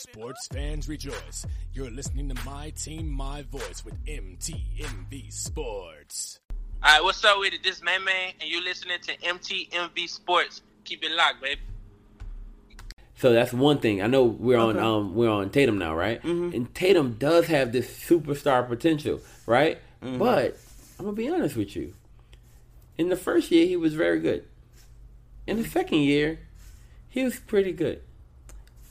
Sports fans rejoice. You're listening to My Team, My Voice with MTMV Sports. All right, what's up with it? This man, man, and you're listening to MTMV Sports. Keep it locked, baby. So that's one thing. I know we're on um we're on Tatum now, right? Mm-hmm. And Tatum does have this superstar potential, right? Mm-hmm. But I'm gonna be honest with you. In the first year, he was very good. In the second year, he was pretty good.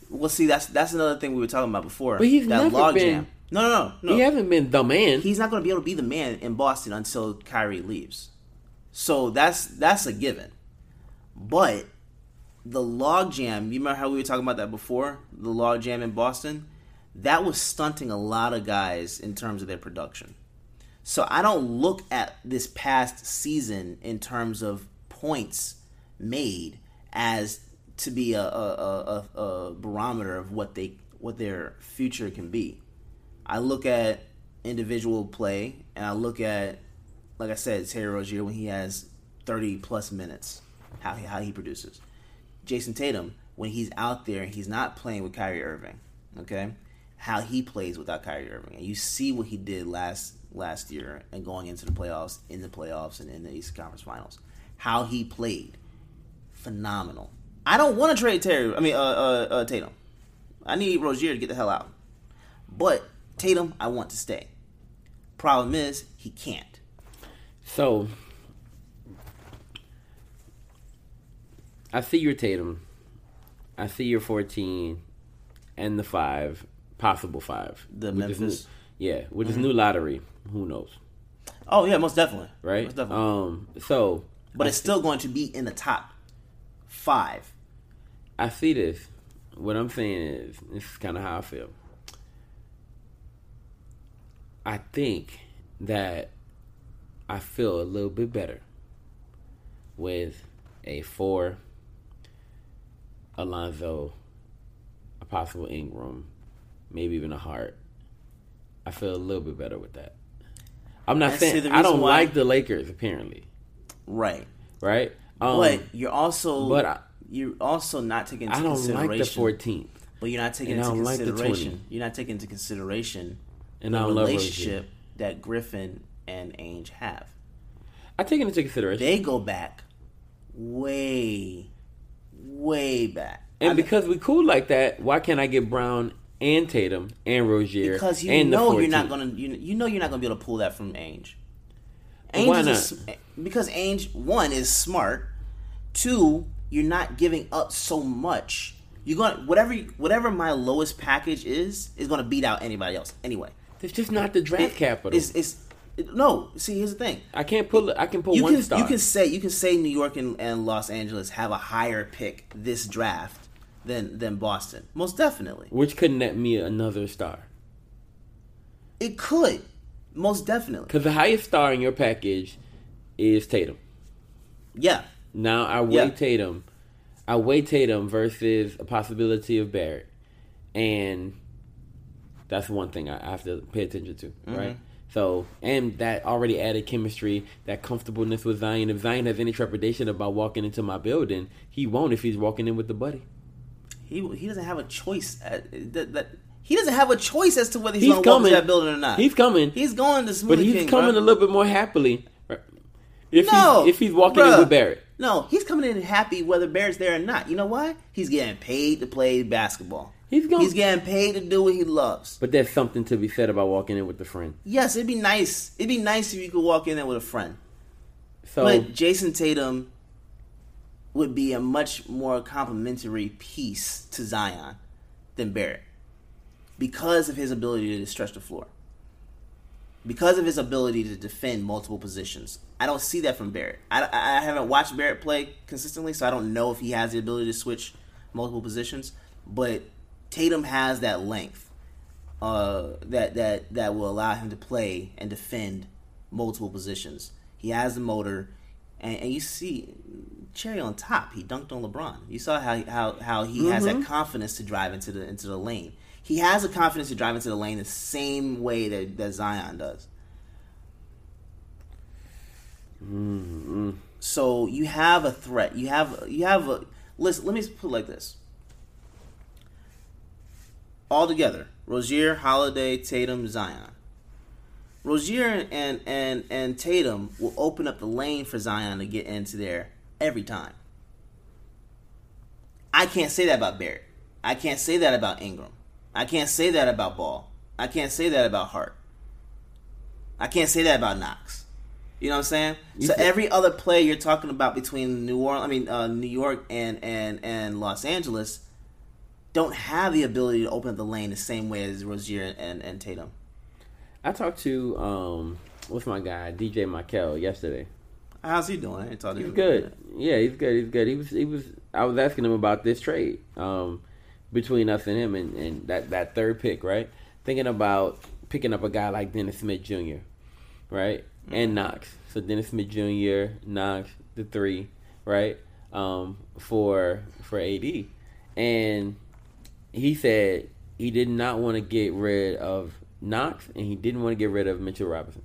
Well, see, that's that's another thing we were talking about before. But he's that never been- jam. No, no, no, no. He hasn't been the man. He's not going to be able to be the man in Boston until Kyrie leaves. So that's that's a given. But the log jam, you remember how we were talking about that before? The log jam in Boston, that was stunting a lot of guys in terms of their production. So I don't look at this past season in terms of points made as to be a, a, a, a barometer of what they what their future can be. I look at individual play and I look at, like I said, Terry Rozier when he has 30 plus minutes, how he, how he produces. Jayson Tatum when he's out there and he's not playing with Kyrie Irving, okay, how he plays without Kyrie Irving, and you see what he did last last year and going into the playoffs, in the playoffs, and in the Eastern Conference Finals, how he played, phenomenal. I don't want to trade Terry. I mean, uh, uh, uh, Tatum. I need Rozier to get the hell out. But Tatum, I want to stay. Problem is, he can't. So I see your Tatum. I see your 14 and the 5, possible 5. The Memphis? New, yeah, with this new lottery, who knows, Oh yeah, most definitely. right? Most definitely. Um so but it's still going to be in the top five. I see this. What I'm saying is, this is kind of how I feel. I think that I feel a little bit better with a four, Alonzo, a possible Ingram, maybe even a Hart. I feel a little bit better with that. I'm not saying I don't why- like the Lakers apparently, Right. right? Um, but you're also but I- you're also not taking into I don't consideration. like the 14th. But you're not taking into don't like consideration. you're not taking into consideration And the I don't love Rozier. relationship that Griffin and Ainge have. I take it into consideration. They go back way, way back. And I- because we cool like that, why can't I get Brown and Tatum and Rozier? because you and the know you're not gonna you, you know you're not gonna be able to pull that from Ainge. Why not? s- eh, because Ainge one is smart. Two, you're not giving up so much. You're gonna whatever whatever my lowest package is is gonna beat out anybody else anyway. It's just not the draft capital. It's, it's it- no. See, here's the thing. I can't pull. I can pull You one can star. you can say you can say New York and, and Los Angeles have a higher pick this draft than than Boston. Most definitely, which could net me another star. it could. Most definitely, Because the highest star in your package is Tatum. yeah. Now I weigh Yeah. Tatum. I weigh Tatum versus a possibility of Barrett, and that's one thing I have to pay attention to, Mm-hmm. right? So, and that already added chemistry, that comfortableness with Zion. If Zion has any trepidation about walking into my building, he won't if he's walking in with the buddy. He he doesn't have a choice. At, that, that he doesn't have a choice as to whether he's, He's going to walk into that building or not. He's coming, He's going to Smoothie but he's King, coming bruh. a little bit more happily. If No, he's, if he's walking in with Barrett, No, he's coming in happy whether Barrett's there or not. You know why? He's getting paid to play basketball. He's going- He's getting paid to do what he loves. but there's something to be said about walking in with a friend. Yes, it'd be nice. It'd be nice if you could walk in there with a friend. So But Jayson Tatum would be a much more complimentary piece to Zion than Barrett because of his ability to stretch the floor. Because of his ability to defend multiple positions. I don't see that from Barrett. I, I haven't watched Barrett play consistently, so I don't know if he has the ability to switch multiple positions. But Tatum has that length uh, that that that will allow him to play and defend multiple positions. He has the motor, and, and you see cherry on top. He dunked on LeBron. You saw how how how he has that confidence to drive into the into the lane. He has the confidence to drive into the lane the same way that, that Zion does. Mm-hmm. So you have a threat. You have you have a listen. Let me put it like this. all together. Rozier, Holiday, Tatum, Zion. Rozier and and and Tatum will open up the lane for Zion to get into there every time. I can't say that about Barrett. I can't say that about Ingram. I can't say that about Ball. I can't say that about Hart. I can't say that about Knox. You know what I'm saying? You so said- every other play you're talking about between New Orleans, I mean uh, New York and and and Los Angeles, don't have the ability to open up the lane the same way as Rozier and, and Tatum. I talked to um, what's my guy DJ Michael yesterday. How's he doing? I talked to He's good. Yeah, he's good. He's good. He was. He was. I was asking him about this trade um, between us and him, and, and that that third pick, right? Thinking about picking up a guy like Dennis Smith Jr. Right and Knox. So Dennis Smith Jr., Knox, the three, right? Um, for for AD, and he said he did not want to get rid of Knox, and he didn't want to get rid of Mitchell Robinson.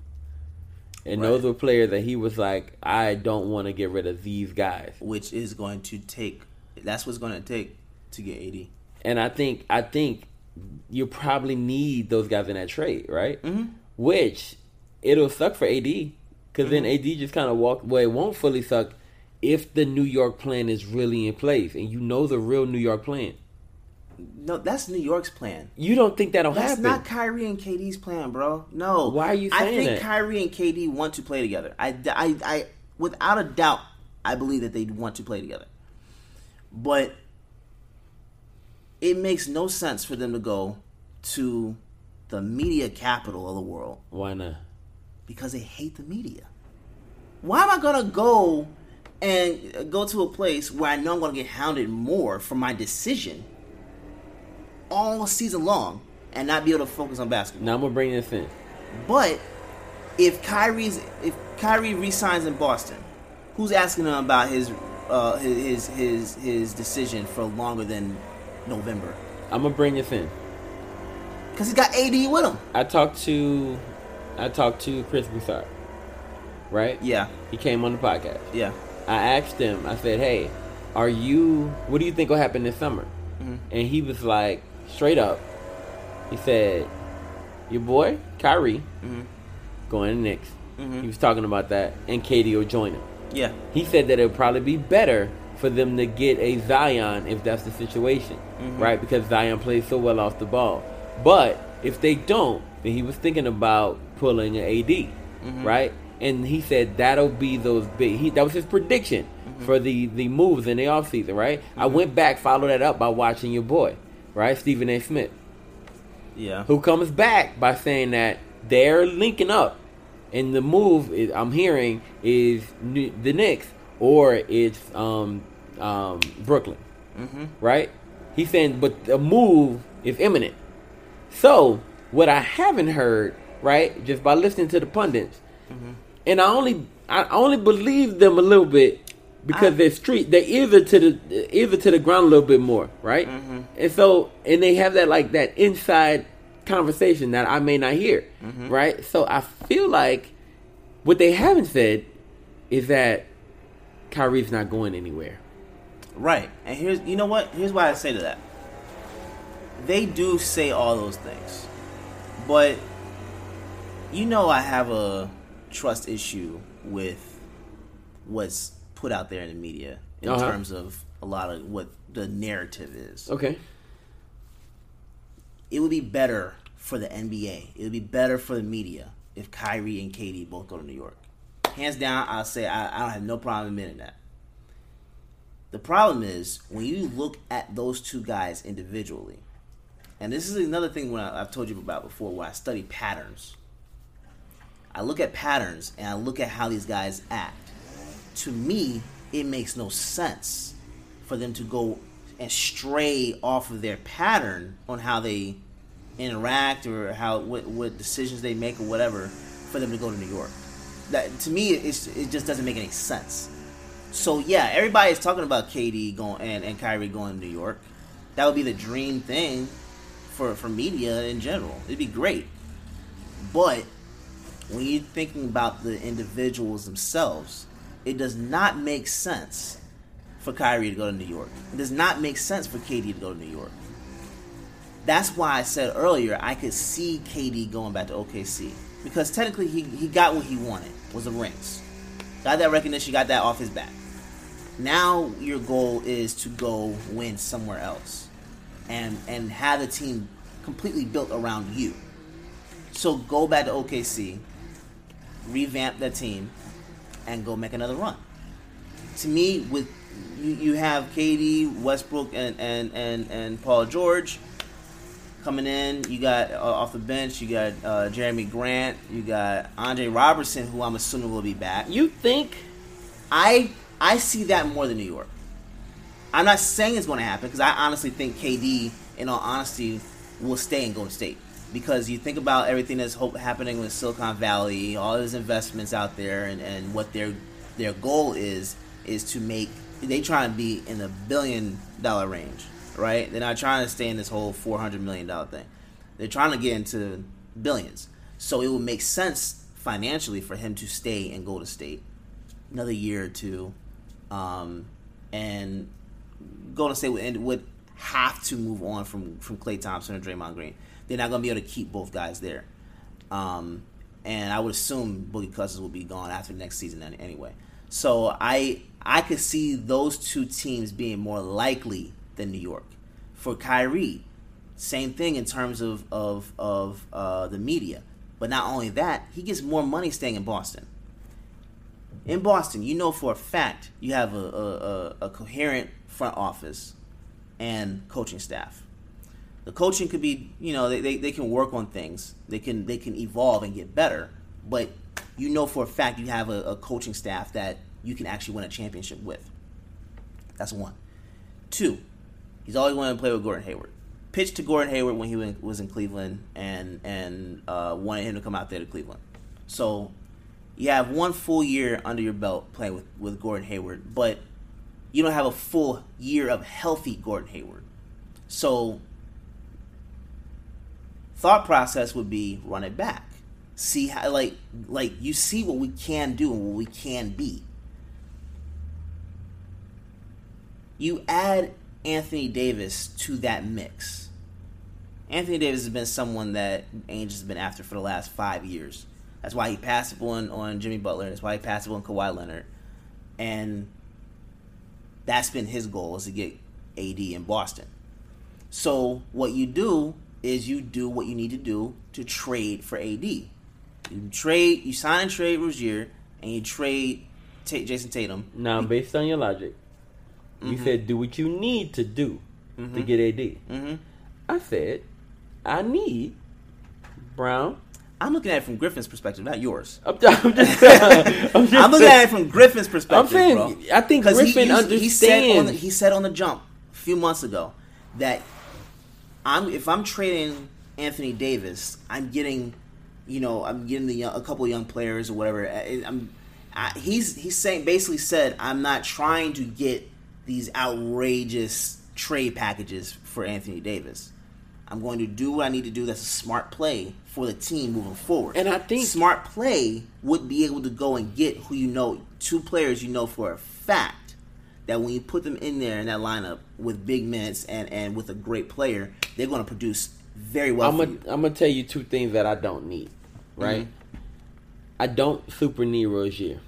And Right. those were players that he was like, I don't want to get rid of these guys. Which is going to take. That's what's going to take to get AD. And I think I think you probably need those guys in that trade, right? Mhm. Which it'll suck for AD because then AD just kind of walk. Well, it won't fully suck if the New York plan is really in place and you know the real New York plan. No, that's New York's plan. You don't think that'll That's happen? That's not Kyrie and KD's plan, bro. No. Why are you I think that? Kyrie and KD want to play together. I, I, I, without a doubt, I believe that they want to play together. But it makes no sense for them to go to the media capital of the world Why not? because they hate the media. Why am I gonna go and go to a place where I know I'm gonna get hounded more for my decision all season long and not be able to focus on basketball? Now I'm gonna bring this in. But if Kyrie's if Kyrie resigns in Boston, who's asking him about his uh, his his his decision for longer than November? I'm gonna bring this in. Because he got AD with him. I talked to, I talked to Chris Broussard, right? Yeah, He came on the podcast. yeah. I asked him. I said, "Hey, are you? What do you think will happen this summer?" Mm-hmm. And he was like, straight up, he said, "Your boy Kyrie mm-hmm. going to Knicks." Mm-hmm. He was talking about that, and KD will join him. Yeah, He said that it would probably be better for them to get a Zion if that's the situation, mm-hmm. right? Because Zion plays so well off the ball. But if they don't, then he was thinking about pulling an AD, mm-hmm. right? And he said that'll be those big. He, that was his prediction mm-hmm. for the the moves in the offseason, right? I went back, followed that up by watching your boy, right, Stephen A. Smith yeah. who comes back by saying that they're linking up, and the move is, I'm hearing is the Knicks or it's um, um, Brooklyn, Mm-hmm. right? He's saying, but the move is imminent. So what I haven't heard, right, just by listening to the pundits, and I only I only believe them a little bit because I- they're street they're either to the either to the ground a little bit more, right? And so and they have that like that inside conversation that I may not hear, right? So I feel like what they haven't said is that Kyrie's not going anywhere. Right. And here's you know what? Here's why I say to that. They do say all those things. But you know I have a trust issue with what's put out there in the media in Uh-huh. terms of a lot of what the narrative is. Okay. It would be better for the NBA. It would be better for the media if Kyrie and KD both go to New York. Hands down, I'll say I, I don't have no problem admitting that. The problem is when you look at those two guys individually, and this is another thing when I, I've told you about before, where I study patterns. I look at patterns and I look at how these guys act. To me, it makes no sense for them to go and stray off of their pattern on how they interact or how what, what decisions they make or whatever for them to go to New York. That to me, it's, it just doesn't make any sense. So yeah, everybody's talking about KD going and, and Kyrie going to New York. That would be the dream thing for for media in general. It'd be great. But when you're thinking about the individuals themselves, it does not make sense for Kyrie to go to New York. It does not make sense for KD to go to New York. that's why I said earlier I could see KD going back to OKC because technically he, he got what he wanted was the rings, got that recognition, got that off his back. Now your goal is to go win somewhere else, and and have a team completely built around you. So go back to OKC, revamp that team, and go make another run. To me, with you, you have KD, Westbrook, and and and and Paul George coming in. You got uh, off the bench. You got uh, Jerami Grant. You got Andre Roberson, who I'm assuming will be back. You think? I I see that more than New York. I'm not saying it's going to happen because I honestly think KD, in all honesty, will stay in Golden State because you think about everything that's hope, happening with Silicon Valley, all those investments out there, and, and what their their goal is is to make they try to be in the billion dollar range, right? They're not trying to stay in this whole four hundred million dollar thing. They're trying to get into billions. So it would make sense financially for him to stay in Golden State another year or two, um, and Golden State would, would have to move on from from Klay Thompson and Draymond Green. They're not going to be able to keep both guys there. Um, and I would assume Boogie Cousins will be gone after next season anyway. So I I could see those two teams being more likely than New York. For Kyrie, same thing in terms of of of uh, the media. But not only that, he gets more money staying in Boston. In Boston, you know for a fact you have a, a, a, coherent front office and coaching staff. The coaching could be, you know, they, they, they can work on things. They can they can evolve and get better. But you know for a fact you have a, a coaching staff that you can actually win a championship with. That's one. Two, he's always wanted to play with Gordon Hayward. Pitched to Gordon Hayward when he was in Cleveland and and uh, wanted him to come out there to Cleveland. So you have one full year under your belt playing with, with Gordon Hayward, but you don't have a full year of healthy Gordon Hayward. So thought process would be run it back. See how like like you see what we can do and what we can be. You add Anthony Davis to that mix. Anthony Davis has been someone that Ainge has been after for the last five years. That's why he passed up on, on Jimmy Butler. That's why he passed up on Kawhi Leonard. And that's been his goal is to get AD in Boston. So what you do is you do what you need to do to trade for AD. You trade, you sign and trade Rozier, and you trade T- Jayson Tatum. Now, based on your logic, you Mm-hmm. said do what you need to do to get AD. Mm-hmm. I said I need Brown. I'm looking at it from Griffin's perspective, not yours. I'm, just, I'm just, I'm just I'm looking at it from Griffin's perspective, I'm saying, bro. I think Griffin he said on the, understands. he said on the jump a few months ago that I'm if I'm trading Anthony Davis, I'm getting, you know, I'm getting the young, a couple of young players or whatever. I, I'm, I, he's he's saying basically said I'm not trying to get these outrageous trade packages for Anthony Davis. I'm going to do what I need to do. That's a smart play for the team moving forward. And I think- smart play would be able to go and get who you know, two players you know for a fact that when you put them in there in that lineup with big minutes and, and with a great player, they're going to produce very well I'm gonna. I'm gonna tell you two things that I don't need. Right. Mm-hmm. I don't super need Rozier.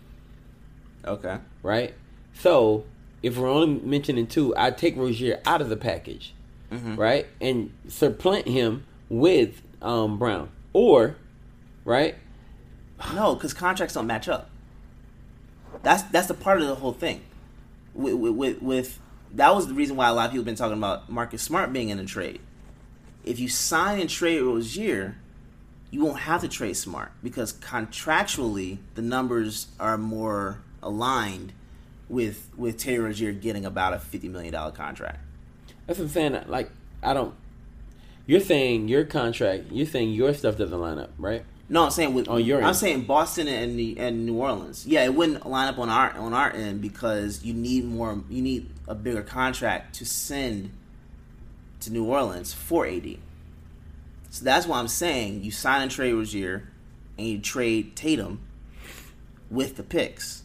Okay. Right. So if we're only mentioning two, I take Rozier out of the package. Mm-hmm. Right, and supplant him with um, Brown or right. No, because contracts don't match up. That's that's the part of the whole thing. With, with, with, with that was the reason why a lot of people have been talking about Marcus Smart being in a trade. If you sign and trade Rozier, you won't have to trade Smart because contractually the numbers are more aligned with with Terry Rozier getting about a fifty million dollar contract. That's what I'm saying. Like I don't. You're saying your contract. You're saying your stuff doesn't line up, right? No, I'm saying with On your I'm end. saying Boston and the, and New Orleans. Yeah, it wouldn't line up on our on our end because you need more. You need a bigger contract to send to New Orleans for AD. So that's why I'm saying you sign and trade Rozier, and you trade Tatum with the picks.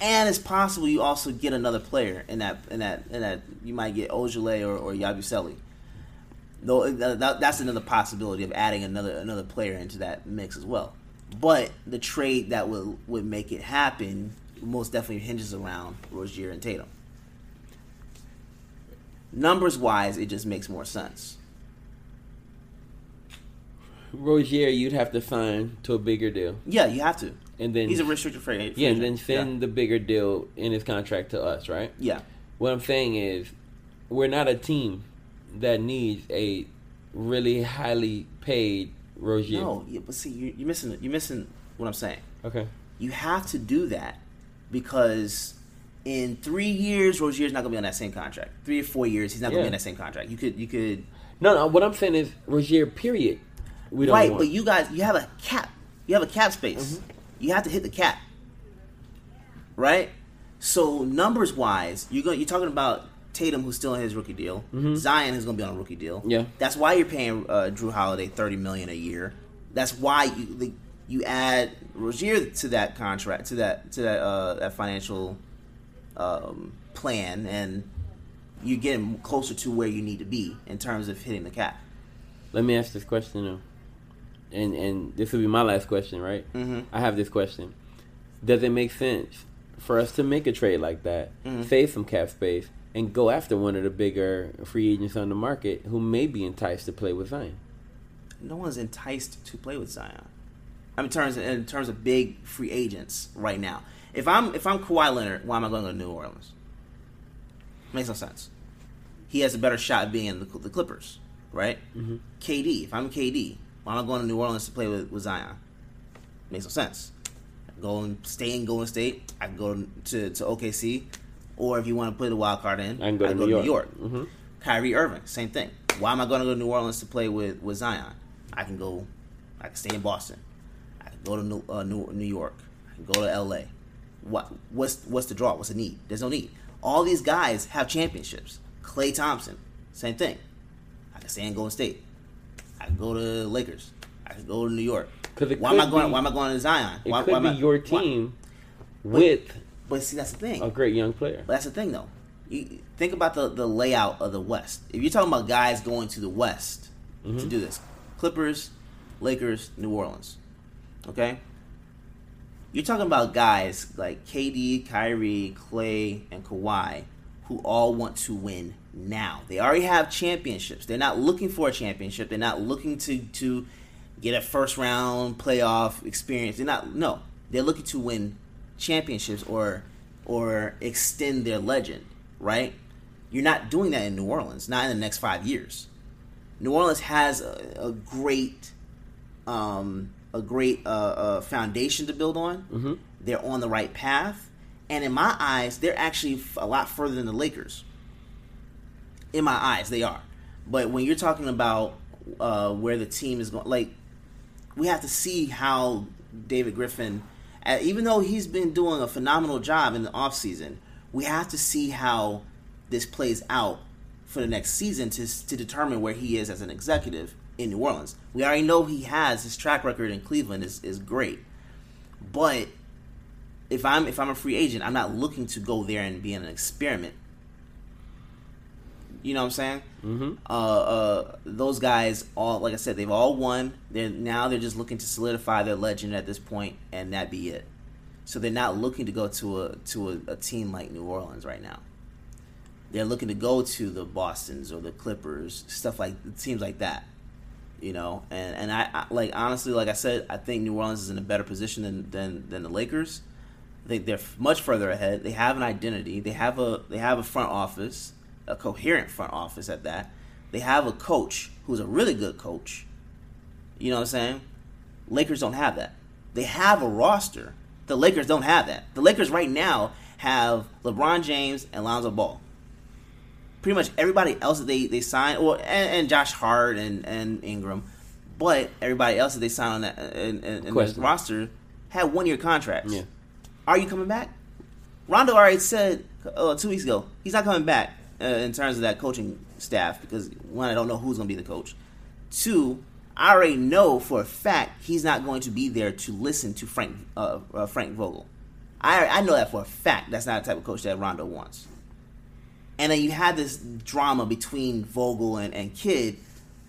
And it's possible you also get another player in that in that in that you might get Ojeleye or, or Yabusele. Though uh, that, that's another possibility of adding another another player into that mix as well. But the trade that would would make it happen most definitely hinges around Rozier and Tatum. Numbers wise, it just makes more sense. Rozier, you'd have to sign to a bigger deal, Yeah, you have to. And then He's a restricted free agent. yeah, and then send yeah. the bigger deal in his contract to us, right? yeah. What I'm saying is, we're not a team that needs a really highly paid Rozier. No, yeah, but see, you, you're missing. You're missing what I'm saying. Okay. You have to do that because in three years, Rozier's not gonna be on that same contract. Three or four years, he's not gonna Yeah. be on that same contract. You could, you could, No, no. What I'm saying is Rozier. Period. We don't right? want. But you guys, you have a cap. You have a cap space. Mm-hmm. You have to hit the cap, right? So numbers wise, you're going. You're talking about Tatum, who's still in his rookie deal. Zion, is going to be on a rookie deal. Mm-hmm. Yeah. that's why you're paying uh, Jrue Holiday thirty million a year. That's why you the, you add Rozier to that contract to that to that uh, that financial um, plan, and you're getting closer to where you need to be in terms of hitting the cap. Let me ask this question though, and and this will be my last question, right? Mhm. I have this question: Does it make sense for us to make a trade like that, Mm-hmm. save some cap space, and go after one of the bigger free agents on the market who may be enticed to play with Zion? no one's enticed to play with Zion. I mean, in terms of, in terms of big free agents right now. If I'm if I'm Kawhi Leonard, why am I going to New Orleans? Makes no sense. He has a better shot at being in the, the Clippers, right? Mm-hmm. KD. If I'm KD, why am I going to New Orleans to play with, with Zion? Makes no sense. Go and stay in Golden State. I can go to, to OKC, or if you want to put a wild card in, I can go to New York. Mm-hmm. Kyrie Irving, same thing. Why am I going to go to New Orleans to play with, with Zion? I can go, I can stay in Boston. I can go to New, uh, New, New York. I can go to LA. What what's what's the draw? What's the need? There's no need. All these guys have championships. Klay Thompson, same thing. I can stay in Golden State. I go to Lakers. I go to New York. Why am I going? be- why am I going to Zion? It why, could why be I- your why- team with but see, that's the thing. a great young player. But that's the thing, though. You think about the, the layout of the West. If you're talking about guys going to the West Mm-hmm. to do this, Clippers, Lakers, New Orleans, okay. You're talking about guys like KD, Kyrie, Klay, and Kawhi, who all want to win now. They already have championships. They're not looking for a championship. They're not looking to to get a first round playoff experience. They're not. No, they're looking to win championships or or extend their legend. Right? You're not doing that in New Orleans. Not in the next five years. New Orleans has a, a great, um, a great uh, uh, foundation to build on. Mm-hmm. They're on the right path, and in my eyes, they're actually a lot further than the Lakers. In my eyes, they are. But when you're talking about uh, where the team is going, like we have to see how David Griffin, even though he's been doing a phenomenal job in the offseason, we have to see how this plays out for the next season to, to determine where he is as an executive in New Orleans. We already know he has his track record in Cleveland is, is great. But if I'm if I'm a free agent, I'm not looking to go there and be in an experiment. You know what I'm saying? Mm-hmm. uh, uh, those guys all like I said, they've all won. They're now they're just looking to solidify their legend at this point, and that be it. So they're not looking to go to a to a, a team like New Orleans right now. They're looking to go to the Boston's or the Clippers, stuff like teams like that. You know, and and I, I like honestly, like I said, I think New Orleans is in a better position than than, than the Lakers. I think they're much further ahead. They have an identity. They have a they have a front office, a coherent front office at that. They have a coach who's a really good coach. You know what I'm saying? Lakers don't have that. They have a roster. The Lakers don't have that. The Lakers right now have LeBron James and Lonzo Ball. Pretty much everybody else that they, they signed, or and, and Josh Hart and, and Ingram, but everybody else that they signed on that in, in, in the roster had one year contracts. Yeah. Are you coming back? Rondo already said uh, two weeks ago he's not coming back uh, in terms of that coaching staff because one, I don't know who's going to be the coach. Two, I already know for a fact he's not going to be there to listen to Frank uh, uh, Frank Vogel. I I know that for a fact. That's not the type of coach that Rondo wants. And then you had this drama between Vogel and, and Kidd.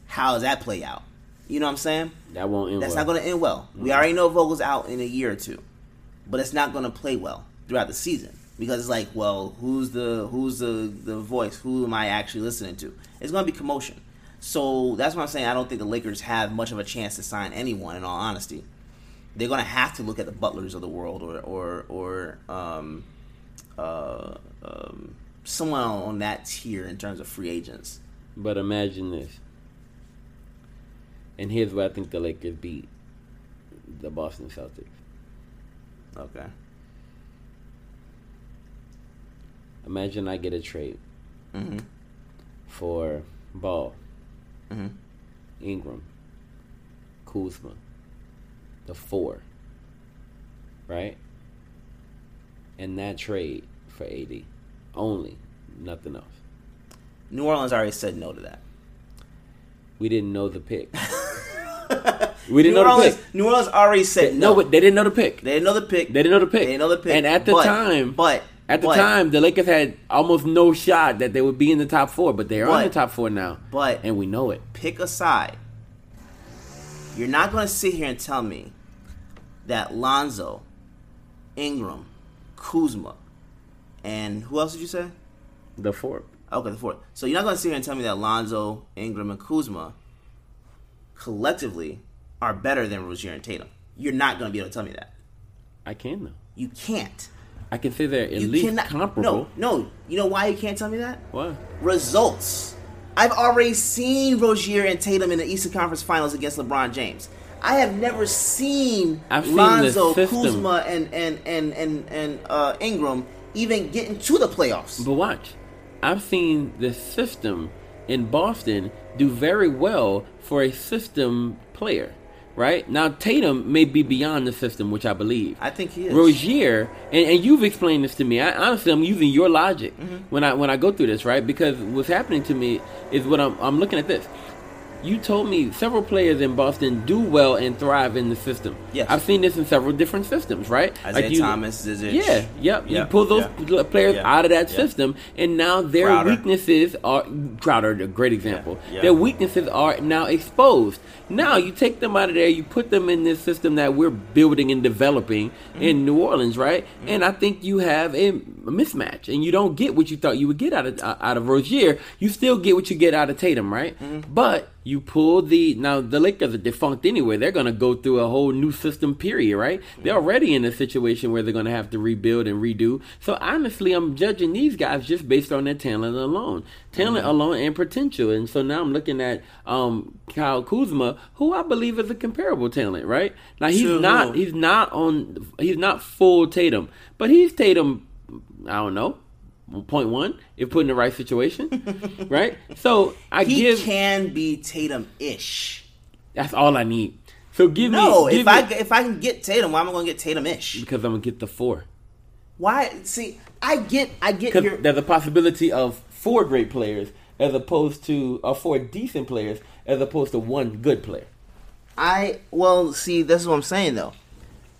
How does that play out? You know what I'm saying? That won't end That's well. not going to end well. We already know Vogel's out in a year or two, but it's not going to play well throughout the season because it's like, well, who's the who's the the voice? Who am I actually listening to? It's going to be commotion. So that's why I'm saying I don't think the Lakers have much of a chance to sign anyone. In all honesty, they're going to have to look at the Butlers of the world or or or um, uh, um, someone on that tier in terms of free agents. But imagine this. And here's where I think the Lakers beat the Boston Celtics. Okay. Imagine I get a trade Mm-hmm. for Ball, Mhm. Ingram, Kuzma, the four, right? And that trade for AD only, nothing else. New Orleans already said no to that. We didn't know the pick. we didn't New know Orleans, the pick. New Orleans already said No, no. but they didn't know the pick. they didn't know the pick. They didn't know the pick. They didn't know the pick. And at the But- time, but at the but- time, the Lakers had almost no shot that they would be in the top four, but they're on But- the top four now, but and we know it. pick aside. You're not going to sit here and tell me that Lonzo, Ingram, Kuzma, and who else did you say? The four. Okay, the fourth. So you're not going to sit here and tell me that Lonzo, Ingram, and Kuzma collectively are better than Rozier and Tatum. You're not going to be able to tell me that. I can though. You can't. I can say they're at You least cannot. comparable. No, no. You know why you can't tell me that? What? results. I've already seen Rozier and Tatum in the Eastern Conference Finals against LeBron James. I have never seen I've Lonzo. Kuzma, and and and and and uh, Ingram even get into the playoffs. But watch, I've seen the system in Boston do very well for a system player. Right now, Tatum may be beyond the system, which I believe. I think he is. Rozier, and, and you've explained this to me. I, honestly, I'm using your logic Mm-hmm. when I when I go through this, right? Because what's happening to me is what I'm I'm looking at this. You told me several players in Boston do well and thrive in the system. Yes. I've seen this in several different systems, right? Isaiah you- Thomas, Zizic. Yeah, yep. You pull those yeah. players Yeah, out of that yeah. system, and now their Crowder. weaknesses are Crowder, a great example. yeah. Their weaknesses are now exposed. Now you take them out of there, you put them in this system that we're building and developing Mm-hmm. in New Orleans, right? And I think you have a mismatch, and you don't get what you thought you would get out of out of Rozier. You still get what you get out of Tatum, right? Mm-hmm. But you pull the now the Lakers are defunct anyway. They're going to go through a whole new system period, right? They're already in a situation where they're going to have to rebuild and redo. So honestly, I'm judging these guys just based on their talent alone, talent Mm-hmm. alone and potential. And so now I'm looking at um, Kyle Kuzma, who I believe is a comparable talent, right? Now he's To not he's not on he's not full Tatum, but he's Tatum. I don't know. Point one, if put in the right situation, right? So I He give can be Tatum ish. that's all I need. So give No, me no. if I if I can get Tatum, why am I going to get Tatum ish? because I'm gonna get the four. Why? See, I get I get your there's a possibility of four great players as opposed to or four decent players as opposed to one good player. I well, see, this is what I'm saying though.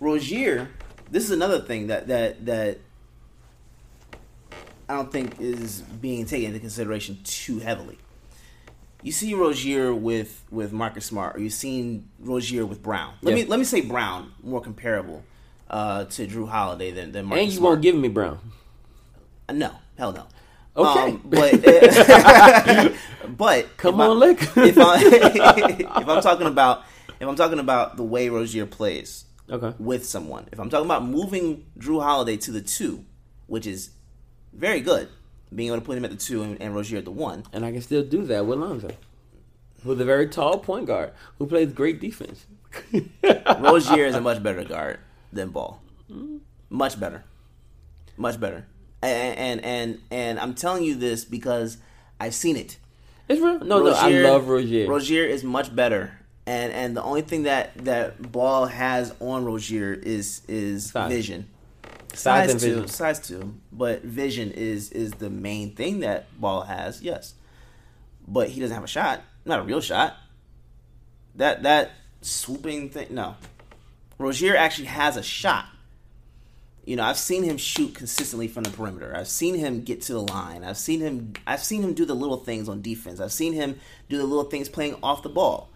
Rozier, this is another thing that that that I don't think is being taken into consideration too heavily. You see Rozier with with Marcus Smart, or you've seen Rozier with Brown. Let Yeah. me let me say Brown more comparable uh, to Jrue Holiday than than Marcus and you Smart. won't give me Brown. Uh, no, hell no. Okay. Um, but but Come if I- on, Lick. if, I, if I'm talking about if I'm talking about the way Rozier plays Okay. with someone, if I'm talking about moving Jrue Holiday to the two, which is very good, being able to put him at the two and, and Rozier at the one, And I can still do that with Lonzo. Who's a very tall point guard who plays great defense. Rozier is a much better guard than Ball, mm-hmm. much better, much better. And and and, and I'm telling you this because I've seen it. It's real. No, no, I love Rozier. Rozier is much better, and and the only thing that that Ball has on Rozier is is Size. vision. Size and too, vision. size two, but vision is is the main thing that Ball has. Yes, but he doesn't have a shot, not a real shot. That that swooping thing, no. Rozier actually has a shot. You know, I've seen him shoot consistently from the perimeter. I've seen him get to the line. I've seen him. I've seen him do the little things on defense. I've seen him do the little things playing off the ball.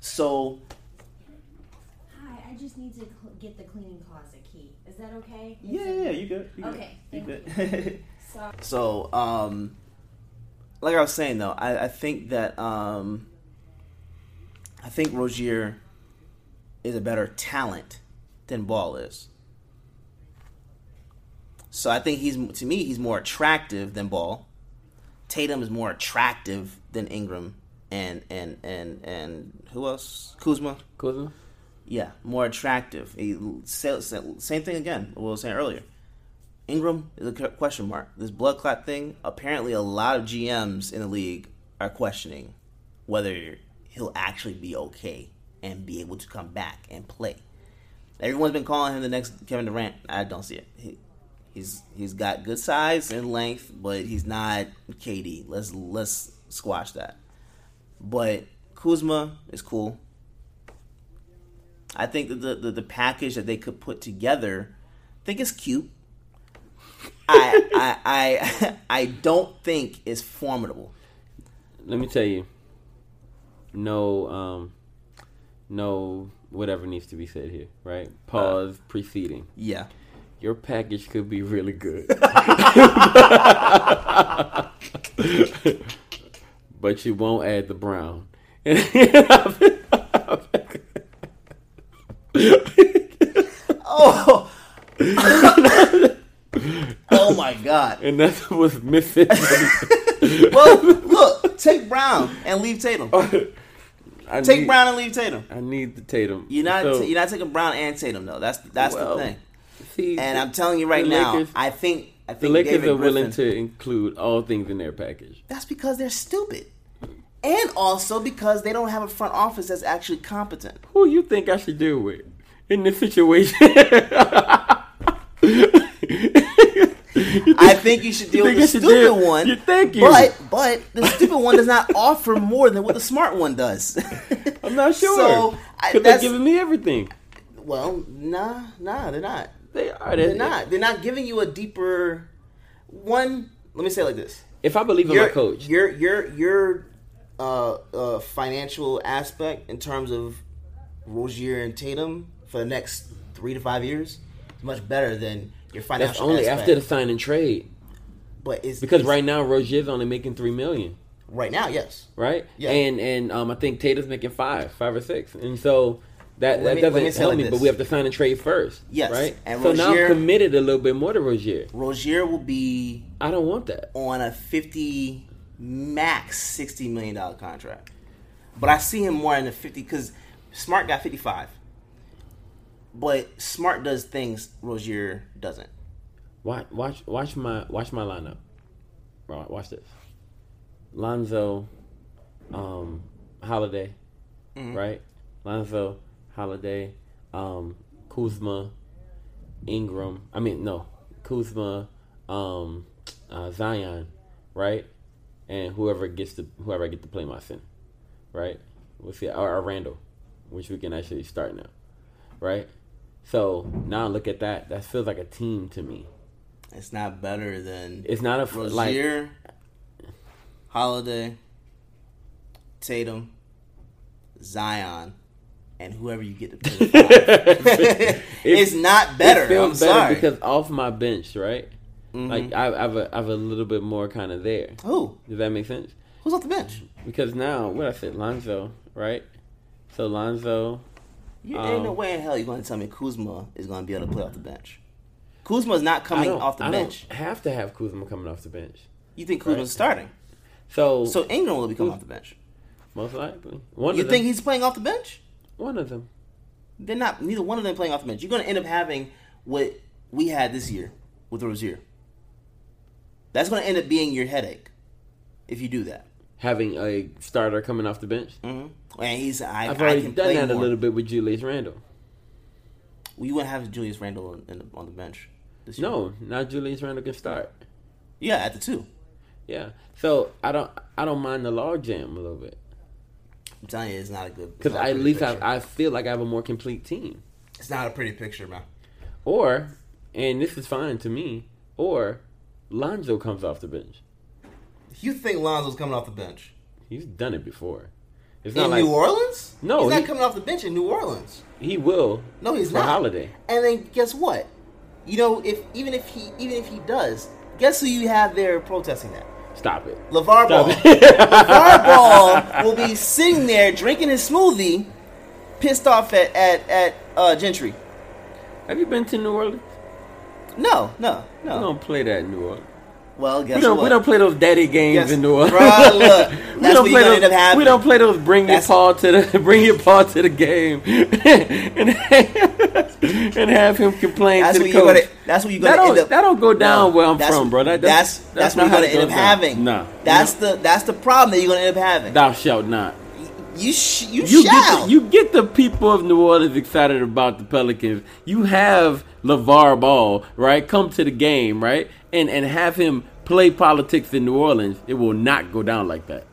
So Hi, I just need to cl- get the cleaning closet key. Is that okay? yeah, yeah, you good. You Okay, You thank good. So, So, um, like I was saying though, I, I think that um, I think Rozier is a better talent than Ball is. So I think he's to me he's more attractive than Ball. Tatum is more attractive than Ingram and and and and who else? Kuzma. Kuzma? Yeah, more attractive. He, sa- sa- same thing again. What I was saying earlier. Ingram is a question mark. This blood clot thing. Apparently, a lot of GMs in the league are questioning whether he'll actually be okay and be able to come back and play. Everyone's been calling him the next Kevin Durant. I don't see it. He, he's he's got good size and length, but he's not KD. Let's let's squash that. But Kuzma is cool. I think that the, the, the package that they could put together, I think it's cute. I, I I I don't think it's formidable. Let me tell you. No, um, no, whatever needs to be said here, right? Pause preceding. Yeah. Your package could be really good. but you won't add the brown. Oh. oh my god. and that was missing. Well, look, take Brown and leave Tatum. I Take need, Brown and leave Tatum. I need the Tatum. You're not So, you're not taking Brown and Tatum though. That's that's well, the thing. See, And I'm telling you right now, Lakers- I think I think the Lakers David are willing to include all things in their package. That's because they're stupid. And also because they don't have a front office that's actually competent. Who you think I should deal with in this situation? I think you should deal think with the stupid deal- one. You- you. But but the stupid one does not offer more than what the smart one does. I'm not sure. So I, they're giving me everything. well, nah, nah, they're not. They are. They're not. They're not giving you a deeper one. Let me say it like this: If I believe in your my coach, your your your uh, uh, financial aspect in terms of Rozier and Tatum for the next three to five years is much better than your that's financial. only aspect. after the sign and trade. but it's Because it's- right now Rozier's only making three million, right now, yes. right? Yeah. And and um, I think Tatum's making five, five or six, and so. That, Let that me- doesn't say help like me, this. but we have to sign and trade first. Yes, Right? and so now I'm committed a little bit more to Rozier. Rozier will be I don't want that. on a fifty max sixty million dollar contract, but I see him more in the fifty because Smart got fifty five. But Smart does things Rozier doesn't. Watch, watch, watch my, watch my lineup. Right, watch this. Lonzo, um, Holiday, Mm-hmm. right? Lonzo, Holiday, um, Kuzma, Ingram. I mean, no, Kuzma, um, uh, Zion, right? And whoever gets to whoever I get to play my center, right? We'll see. Or, or Randle, which we can actually start now, right? So now look at that. That feels like a team to me. It's not better than It's not a f- like Holiday, Tatum, Zion, and whoever you get to play. five. it's not better. It feels I'm better sorry. because off my bench, right? Mhm. Like I, I have a, I have a little bit more kind of there. who? Does that make sense? Who's off the bench? Because now, what I said, Lonzo, right? So Lonzo, You ain't no Um, way in hell you're going to tell me Kuzma is going to be able to play off the bench. Kuzma's not coming off the I bench. don't have to have Kuzma coming off the bench. You think Kuzma's Right. starting? So, So Ingram will be coming off the bench. most likely, one You think them. he's playing off the bench? one of them. They're not. Neither one of them playing off the bench. You're going to end up having what we had this year with Rozier. That's going to end up being your headache if you do that. Having a starter coming off the bench. Mm-hmm. And he's. I, I've I already done that more. a little bit with Julius Randle. Well, you wouldn't have Julius Randle on, in the, on the bench. This year. No, not Julius Randle can start. Yeah, at the two. Yeah, so I don't, I don't mind the log jam a little bit I'm telling you, it's not a good. because at least picture. I, I feel like I have a more complete team. It's not a pretty picture, man. Or and this is fine to me, or Lonzo comes off the bench. You think Lonzo's coming off the bench He's done it before. It's in not like New Orleans? No, he's not coming off the bench in New Orleans. he will. No, he's for not. Holiday. And then guess what? You know, if even if he even if he does, guess who you have there protesting that? Stop it. LeVar Ball. Stop it. LeVar Ball will be sitting there drinking his smoothie, pissed off at at, at uh, Gentry. Have you been to New Orleans? No, no, We no. don't play that in New Orleans. Well, guess We don't. what? We don't play those daddy games Guess- in New Orleans. Bruh, look, we that's don't what play those. end. We don't play those. Bring your That's- paw to the. Bring your paw to the game, and and have him complain That's to what the coach. gonna. That's what that gonna don't. end up. that don't go down No, where I'm from, bro. That, that's that's, what not you're how gonna end up down. having. Nah, that's no. the that's the problem that you're gonna end up having. thou shalt not. You sh- you, You shall. get the, you get the people of New Orleans excited about the Pelicans. You have LeVar Ball, right? Come to the game, right? And and have him play politics in New Orleans. It will not go down like that.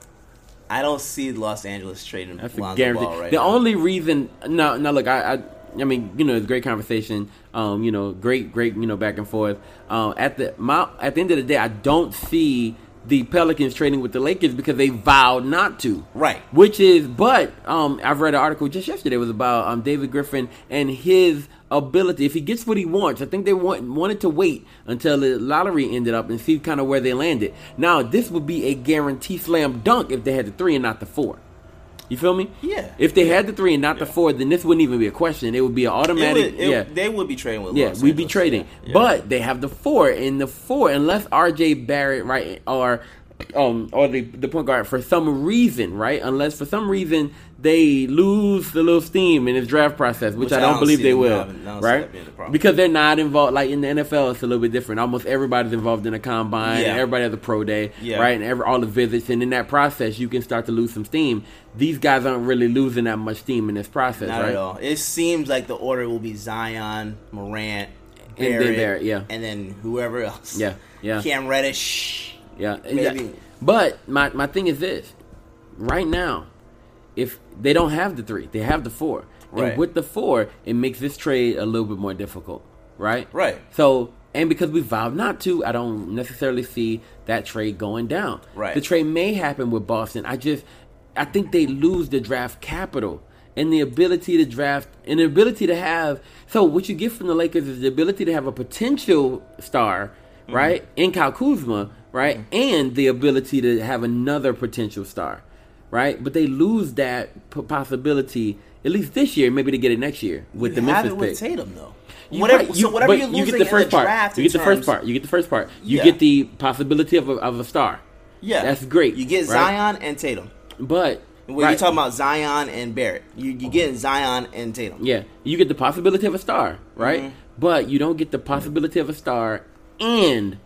I don't see Los Angeles trading That's a guarantee. Ball right the now. only reason, no, no, look, I, I, I mean, you know, it's a great conversation. Um, you know, great, great, you know, back and forth. Um, at the my, at the end of the day, I don't see the Pelicans trading with the Lakers because they vowed not to. Right. Which is, but um, I've read an article just yesterday. It was about um, David Griffin and his ability. If he gets what he wants, I think they want, wanted to wait until the lottery ended up and see kind of where they landed. Now, this would be a guarantee slam dunk if they had the three and not the four. You feel me? Yeah. If they had the three and not the four, then this wouldn't even be a question. It would be an It automatic. would- it- yeah. they would be trading with. Yeah, Los we'd be trading, Yeah. but they have the four, and the four, unless R.J. Barrett, right, or um, or the the point guard for some reason, right, unless for some reason they lose the little steam in this draft process, which, Which I I don't don't believe they will, having- I don't see right, that being the problem. because they're not involved. Like in the NFL, it's a little bit different. Almost everybody's involved in a combine, Yeah. everybody has a pro day, Yeah. right, and every all the visits, and in that process, you can start to lose some steam. These guys aren't really losing that much steam in this process, Not right? at all. It seems like the order will be Zion, Morant, And then Barrett, Barrett, yeah. and then whoever else. Yeah, yeah. Cam Reddish. Yeah, Maybe. exactly. But my my thing is this: right now, if they don't have the three, they have the four, Right. and with the four, it makes this trade a little bit more difficult, right? Right. So, and because we vowed not to, I don't necessarily see that trade going down. Right. The trade may happen with Boston. I just, I think they lose the draft capital and the ability to draft and the ability to have. So what you get from the Lakers is the ability to have a potential star, Mm-hmm. right, in Kyle Kuzma, right, and the ability to have another potential star, right. But they lose that p- possibility at least this year, maybe to get it next year with You the have Memphis it with pick. Tatum though. You- whatever, right, so whatever you're you get the first in the part. draft, You get the first part. You get the first part. You Yeah. get the possibility of a, of a star. Yeah, That's great, You get right? Zion and Tatum. But When right, you're talking about Zion and Barrett, you you get Zion and Tatum. yeah, you get the possibility of a star, right? Mm-hmm. But you don't get the possibility of a star and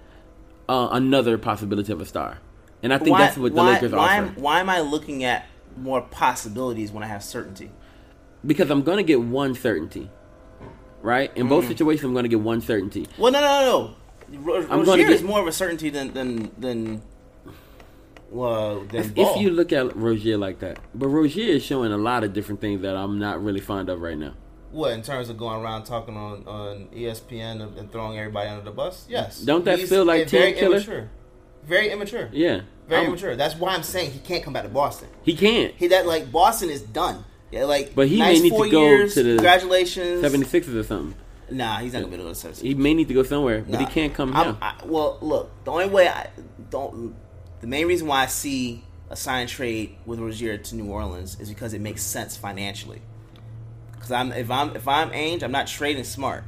uh, another possibility of a star. And I think why, that's what the why, Lakers why, offer. why am I looking at more possibilities when I have certainty? Because I'm going to get one certainty, right? In Mm. both situations, I'm going to get one certainty. Well, no, no, no. no. Ro- I'm Rozier gonna is get- more of a certainty than than than. Well, than If, you look at Rozier like that, but Rozier is showing a lot of different things that I'm not really fond of right now. What in terms of going around talking on, on ESPN and, throwing everybody under the bus? Yes. Don't that feel like team killer? immature? Very immature. Yeah, Very I'm- immature. That's why I'm saying he can't come back to Boston. He can't. He that like Boston is done. Yeah, like But he may need to four go years, to the Congratulations. 76ers or something. Nah, he's not gonna be able to go to He may need to go somewhere, but he can't come. I, well, look, the only way I don't, the main reason why I see a sign trade with Rozier to New Orleans is because it makes sense financially. Because I'm if I'm if I'm Ainge, I'm not trading smart.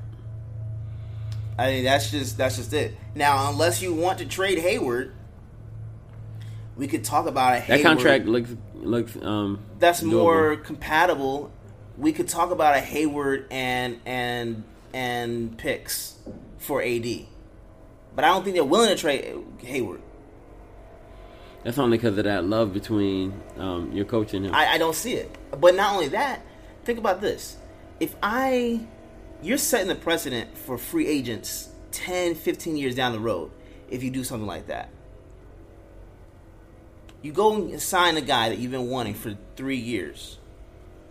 I mean that's just that's just it. Now, unless you want to trade Hayward, we could talk about a that contract looks looks um that's doable. more compatible. We could talk about a Hayward and and and picks for AD, but I don't think they're willing to trade Hayward. That's only because of that love between um, your coach and him. I, I don't see it. But not only that, think about this: if I, you're setting the precedent for free agents 10, 15 years down the road if you do something like that. You go and sign a guy that you've been wanting for three years,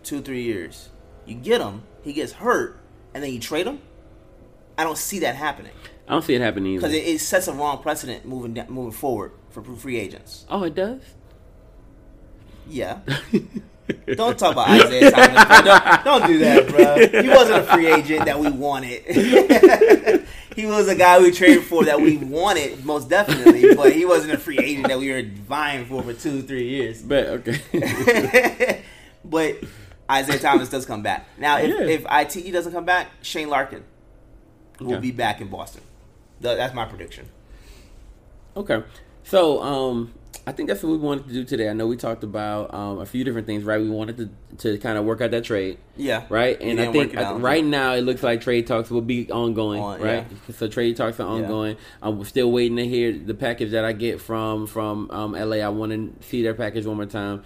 two, three years. You get him, he gets hurt, and then you trade him. I don't see that happening I don't see it happening either. because it, it sets a wrong precedent moving da- moving forward for free agents. oh, it does. Yeah. Don't talk about Isaiah Thomas. Don't, don't do that, bro. He wasn't a free agent that we wanted. he was a guy we traded for that we wanted, most definitely. But he wasn't a free agent that we were vying for for two, three years. But okay. but Isaiah Thomas does come back. Now, if, Yeah. if ITE doesn't come back, Shane Larkin will Okay. be back in Boston. That's my prediction. Okay. So, um, I think that's what we wanted to do today. I know we talked about um, a few different things, right? We wanted to to kind of work out that trade, Yeah. right? And I think out. right now it looks like trade talks will be ongoing, On- right? So trade talks are ongoing. I'm still waiting to hear the package that I get from from um, LA. I want to see their package one more time.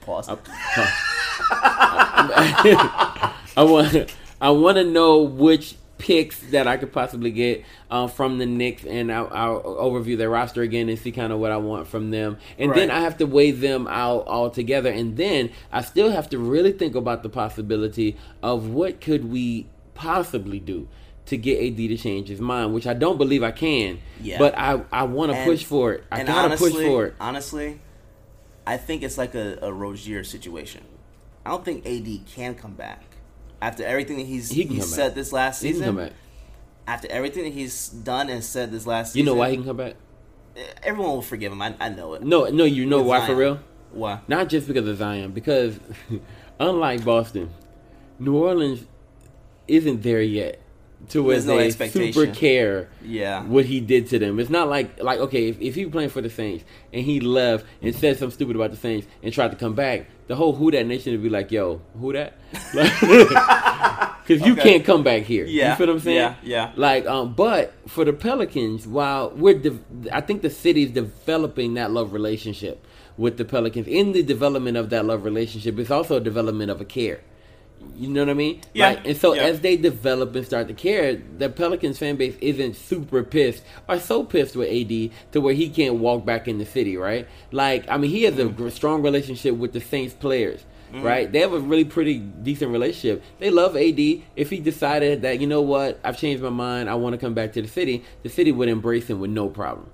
Pause. I want I want to know which picks that I could possibly get uh, from the Knicks, and I'll, I'll overview their roster again and see kind of what I want from them, and then I have to weigh them out all together, and then I still have to really think about the possibility of what could we possibly do to get AD to change his mind, which I don't believe I can, Yeah. but I I want to push for it. I gotta honestly, push for it. Honestly, I think it's like a, a Rozier situation. I don't think AD can come back after everything that he's He come said back. this last He can season. come back. After everything that he's done and said this last You season, You know why he can come back? Eh, everyone will forgive him. I, I know it. No, no, you know why for real? Why? Not just because of Zion, because unlike Boston, New Orleans isn't there yet to where no they super care Yeah. what he did to them. It's not like like okay, if, if he was playing for the Saints and he left and said something stupid about the Saints and tried to come back, the whole Who Dat Nation would be like, "Yo, who that?" Because you Okay. can't come back here. Yeah. you feel what I'm saying? Yeah, yeah. Like, um, but for the Pelicans, while we're, de- I think the city's developing that love relationship with the Pelicans. In the development of that love relationship, it's also a development of a care. You know what I mean? Yeah, Like, and so yeah. as they develop and start to care, the Pelicans fan base isn't super pissed or so pissed with AD to where he can't walk back in the city, right? Like, I mean, he has a Mm-hmm. gr- strong relationship with the Saints players. Right, they have a really pretty decent relationship. They love AD. If he decided that you know what, I've changed my mind, I want to come back to the city, the city would embrace him with no problem.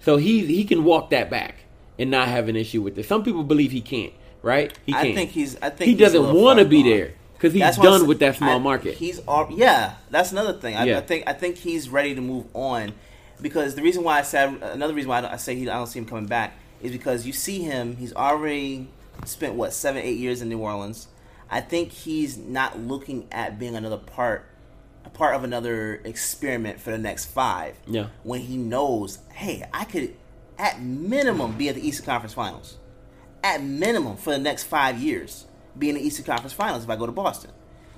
So he he can walk that back and not have an issue with it. Some people believe he can't. Right? He can't. think he's. I think he doesn't want to be gone. there because he's That's done with that small I- market. He's yeah. That's another thing. I, Yeah. I think I think he's ready to move on because the reason why I said another reason why I, don't- I say he I don't see him coming back is because you see him. He's already spent what seven eight years in New Orleans. I think he's not looking at being another part a part of another experiment for the next five. Yeah. When he knows, hey, I could at minimum be at the Eastern Conference Finals. At minimum for the next five years, be in the Eastern Conference Finals if I go to Boston.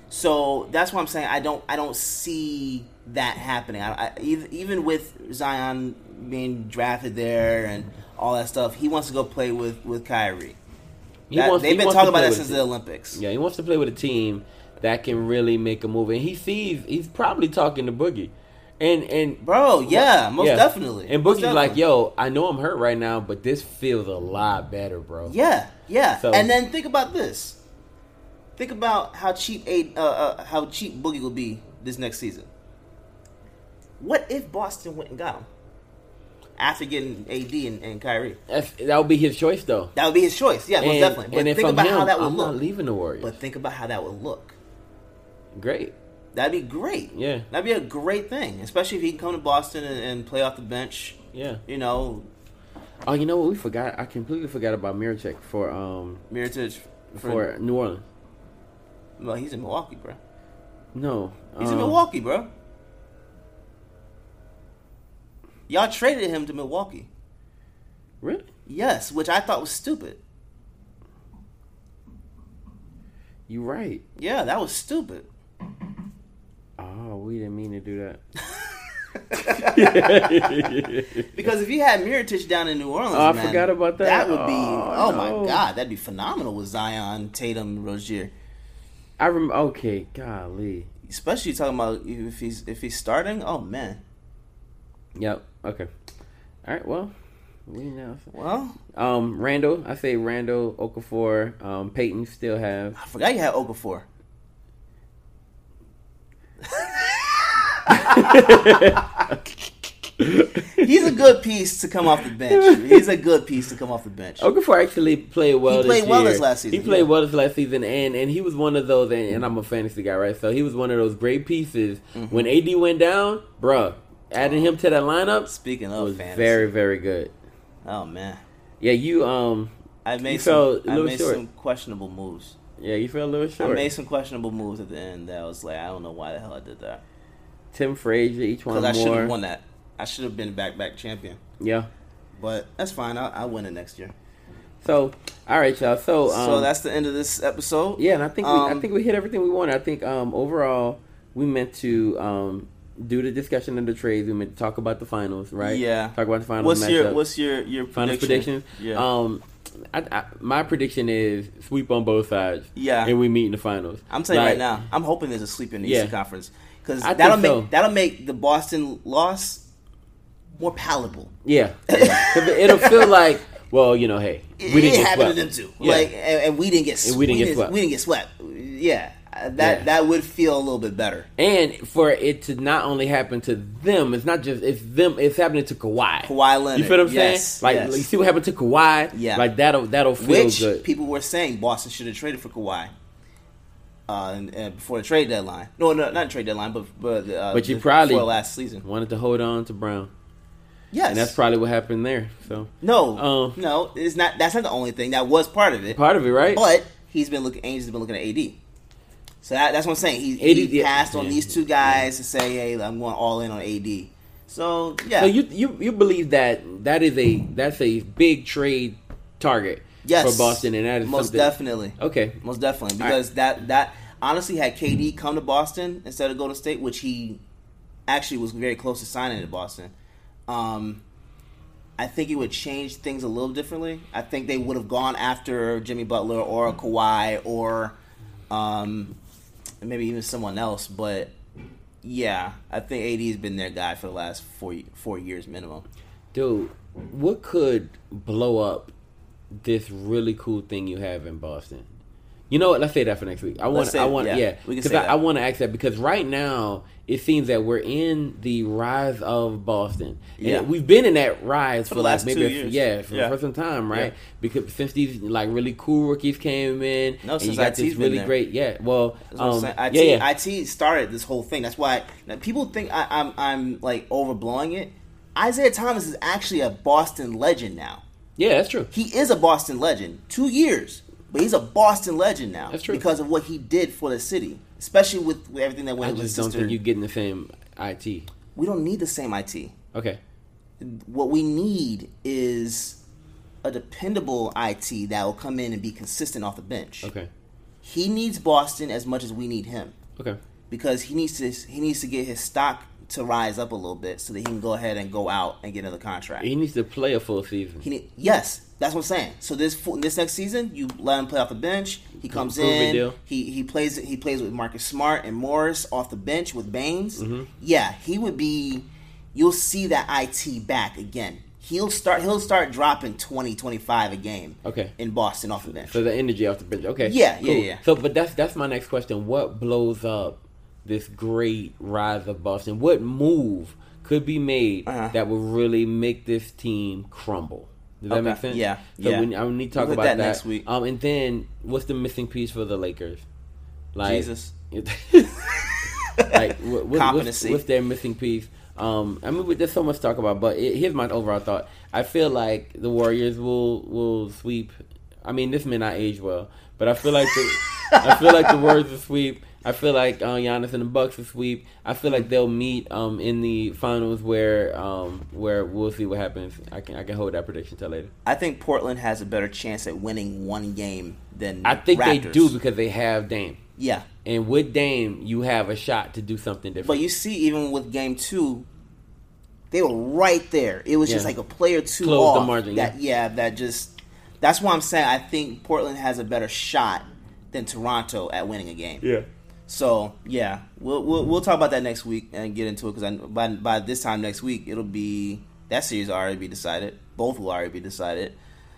So that's why I'm saying I don't I don't see that happening. I, I, even with Zion being drafted there and all that stuff, he wants to go play with with Kyrie. That- wants- they've been talking about that since the Olympics. Yeah, he wants to play with a team that can really make a move, and he sees he's probably talking to Boogie, and and Bro, yeah, most yeah. definitely. And Boogie's like, "Yo, I know I'm hurt right now, but this feels a lot better, bro." Yeah, yeah. So- and then think about this. Think about how cheap a uh, uh, how cheap Boogie will be this next season. What if Boston went and got him after getting AD and, and Kyrie? That's, that would be his choice, though. That would be his choice. Yeah, most and, definitely. But and think about him, how that would I'm look. not leaving the Warriors. But think about how that would look. Great. That'd be great. Yeah. That'd be a great thing, especially if he can come to Boston and, and play off the bench. Yeah. You know, Oh, you know what? We forgot. I completely forgot about Mirotic for um Mirotic for New Orleans. well, he's in Milwaukee, bro. No, He's in um, Milwaukee, bro. Y'all traded him to Milwaukee. Really? Yes, which I thought was stupid. You right. Yeah, that was stupid. Oh, we didn't mean to do that. Because if you had Mirotic down in New Orleans, Oh, I man, forgot about that. That would be Oh, oh, no. my god, that'd be phenomenal with Zion, Tatum, Rozier. I remember. Okay, golly. Especially talking about if he's if he's starting. Oh man. Yep. Okay. All right. Well, we know. Well, Um, Randle. I say Randle, Okafor, um, Payton still have. I forgot you had Okafor. He's a good piece to come off the bench. He's a good piece to come off the bench. Okafor actually played well. He played well this last season, He played yeah. well this last season, and and he was one of those. And, and I'm a fantasy guy, right? So he was one of those great pieces. Mm-hmm. When AD went down, bruh, adding him to that lineup Speaking of was fantasy, very very good. oh man, Yeah, you um, I made some. I made short. some questionable moves. yeah, you fell a little short. I made some questionable moves at the end that I was like, I don't know why the hell I did that. Tim Frazier, each one Because I should have won that. I should have been back back champion. Yeah. But that's fine. I'll, I'll win it next year. So, all right, y'all. So, um, so that's the end of this episode. Yeah, and I think we, I Um, think we hit everything we wanted. I think um, overall we meant to um, do the discussion of the trades. We meant to talk about the finals, right? Yeah. Talk about the finals. What's your matchup. What's your your finals prediction? predictions? Yeah. Um, I, I, my prediction is sweep on both sides. Yeah. And we meet in the finals. I'm telling you right now. I'm hoping there's a sweep in the Yeah. Eastern Conference because that'll make so. that'll make the Boston loss more palatable. Yeah, it'll feel like, well, you know, hey, It, we didn't it get happened swept. to them too. Yeah. Like, and, and we didn't get And we didn't get swept. We didn't get swept. Yeah, that Yeah. that would feel a little bit better. And for it to not only happen to them, it's not just it's them. It's happening to Kawhi. Kawhi Leonard. You feel what I'm yes, saying? Like yes. you see what happened to Kawhi. Yeah. Like that'll that'll feel which good. people were saying Boston should have traded for Kawhi. Uh, and, and before the trade deadline. No, no, not trade deadline, but but uh, But you the- probably- before last season. Wanted to hold on to Brown, Yes, and that's probably what happened there. So no, Um, no. It's not. That's not the only thing. That was part of it. part of it, right? But he's been looking. Ainge has been looking at AD. So that, that's what I'm saying. He, AD he yeah, passed on these two guys to say, "Hey, I'm going all in on AD." So yeah, So you you you believe that that is a that's a big trade target yes, for Boston, and that is most definitely, Okay, most definitely because that that honestly had KD come to Boston instead of Golden State, which he actually was very close to signing to Boston. Um, I think it would change things a little differently. I think they would have gone after Jimmy Butler or Kawhi or um, maybe even someone else. But yeah, I think AD has been their guy for the last four four years minimum. dude, what could blow up this really cool thing you have in Boston? You know what? Let's say that for next week. I want. I want. yeah, Yeah, we can because say I. I want to ask that because right now it seems that we're in the rise of Boston. And Yeah. we've been in that rise for, the like last maybe two a- yeah, for, Yeah. for some time, right? Yeah. Because since these like really cool rookies came in, No, and since you got IT's this really there. great. Yeah, well, um. IT, yeah. IT started this whole thing. That's why people think I, I'm I'm like overblowing it. Isaiah Thomas is actually a Boston legend now. yeah, that's true. He is a Boston legend. Two years, but he's a Boston legend now. That's true. because of what he did for the city, especially with, with everything that went I with his just don't sister. think you're getting the same IT. we don't need the same IT. Okay, What we need is a dependable IT that will come in and be consistent off the bench. okay, He needs Boston as much as we need him. okay. because he needs to he needs to get his stock to rise up a little bit so that he can go ahead and go out and get another contract. He needs to play a full season. He need, yes, that's what I'm saying. So this this next season, you let him play off the bench. He comes Prove in. He he plays he plays with Marcus Smart and Morris off the bench with Baynes. Mm-hmm. Yeah, he would be. You'll see that it back again. He'll start he'll start dropping 20, 25 a game. Okay. in Boston off the bench. So the energy off the bench. Okay. Yeah, yeah, yeah. So, but that's that's my next question. What blows up this great rise of Boston? What move could be made Uh-huh. that would really make this team crumble? Does that Okay, make sense? yeah, So yeah. we, I need to talk We'll about that next week. Um, and then what's the missing piece for the Lakers? Like, Jesus. like what, what, what's, what's their missing piece? Um, I mean, there's so much to talk about, but it, here's my overall thought. I feel like the Warriors will will sweep. I mean, this may not age well, but I feel like the I feel like the Warriors will sweep. I feel like uh, Giannis and the Bucks will sweep. I feel like they'll meet um, in the finals where um, where we'll see what happens. I can I can hold that prediction till later. I think Portland has a better chance at winning one game than I think they do because they have Dame, Yeah, and with Dame, you have a shot to do something different. but you see, even with game two, they were right there. It was just like a player two Close the margin, That yeah, that just that's why I'm saying I think Portland has a better shot than Toronto at winning a game. yeah. So yeah, we'll we'll, we'll talk about that next week and get into it because by by this time next week it'll be that series will already be decided. Both will already be decided,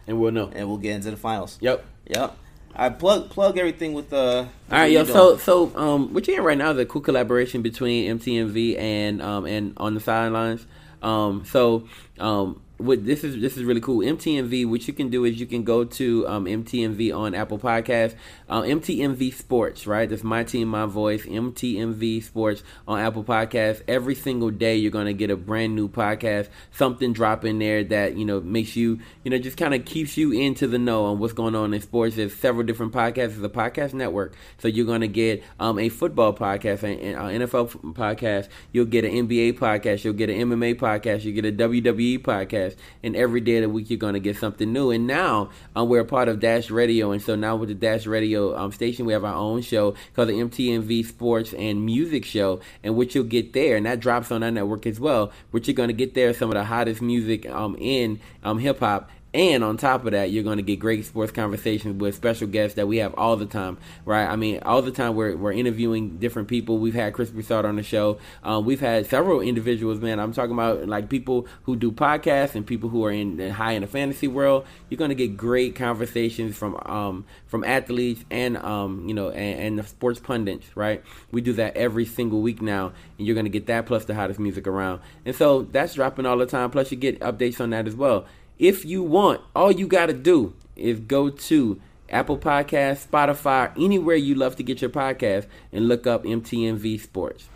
And we'll know. and we'll get into the finals. Yep. Yep. I plug plug everything with uh. All right, yo. So, so um, what you're hearing right now is a cool collaboration between MTMV and um and on the sidelines. Um, so um, what this is this is really cool. MTMV, what you can do is you can go to um, MTMV on Apple Podcasts, uh, MTMV Sports, right? That's my team, my voice. MTMV Sports on Apple Podcasts. Every single day, you're gonna get a brand new podcast, something drop in there that you know makes you, you know, just kind of keeps you into the know on what's going on in sports. There's several different podcasts. It's a podcast network, so you're gonna get um, a football podcast, an uh, NFL podcast. You'll get an NBA podcast. You'll get an MMA podcast. You get a WWE podcast podcast. And every day of the week, you're going to get something new. And now um, we're a part of Dash Radio. And so now with the Dash Radio um, station, we have our own show called the MTMV Sports and Music Show. And what you'll get there, and that drops on our network as well, what you're going to get there some of the hottest music um, in um, hip hop and on top of that, you're going to get great sports conversations with special guests that we have all the time, right? I mean, all the time we're, we're interviewing different people. We've had Chris Broussard on the show. Um, we've had several individuals, man. I'm talking about like people who do podcasts and people who are in high in the fantasy world. You're going to get great conversations from um, from athletes and um, you know and, and the sports pundits, right? We do that every single week now, and you're going to get that plus the hottest music around. And so that's dropping all the time. Plus, you get updates on that as well. If you want, all you got to do is go to Apple Podcast, Spotify, anywhere you love to get your podcast, and look up MTMV Sports.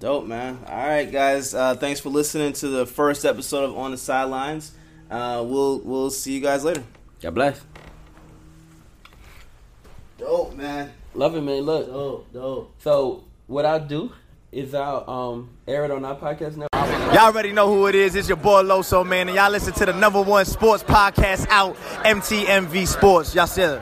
Dope, man. All right, guys. Uh, thanks for listening to the first episode of On the Sidelines. Uh, we'll we'll see you guys later. God bless. Dope, man. Love it, man. Look. Dope, dope. So what I'll do is I'll um, aired on our podcast now. Y'all already know who it is. It's your boy Loso, man. And y'all listen to the number one sports podcast out, MTMV Sports. Y'all see it.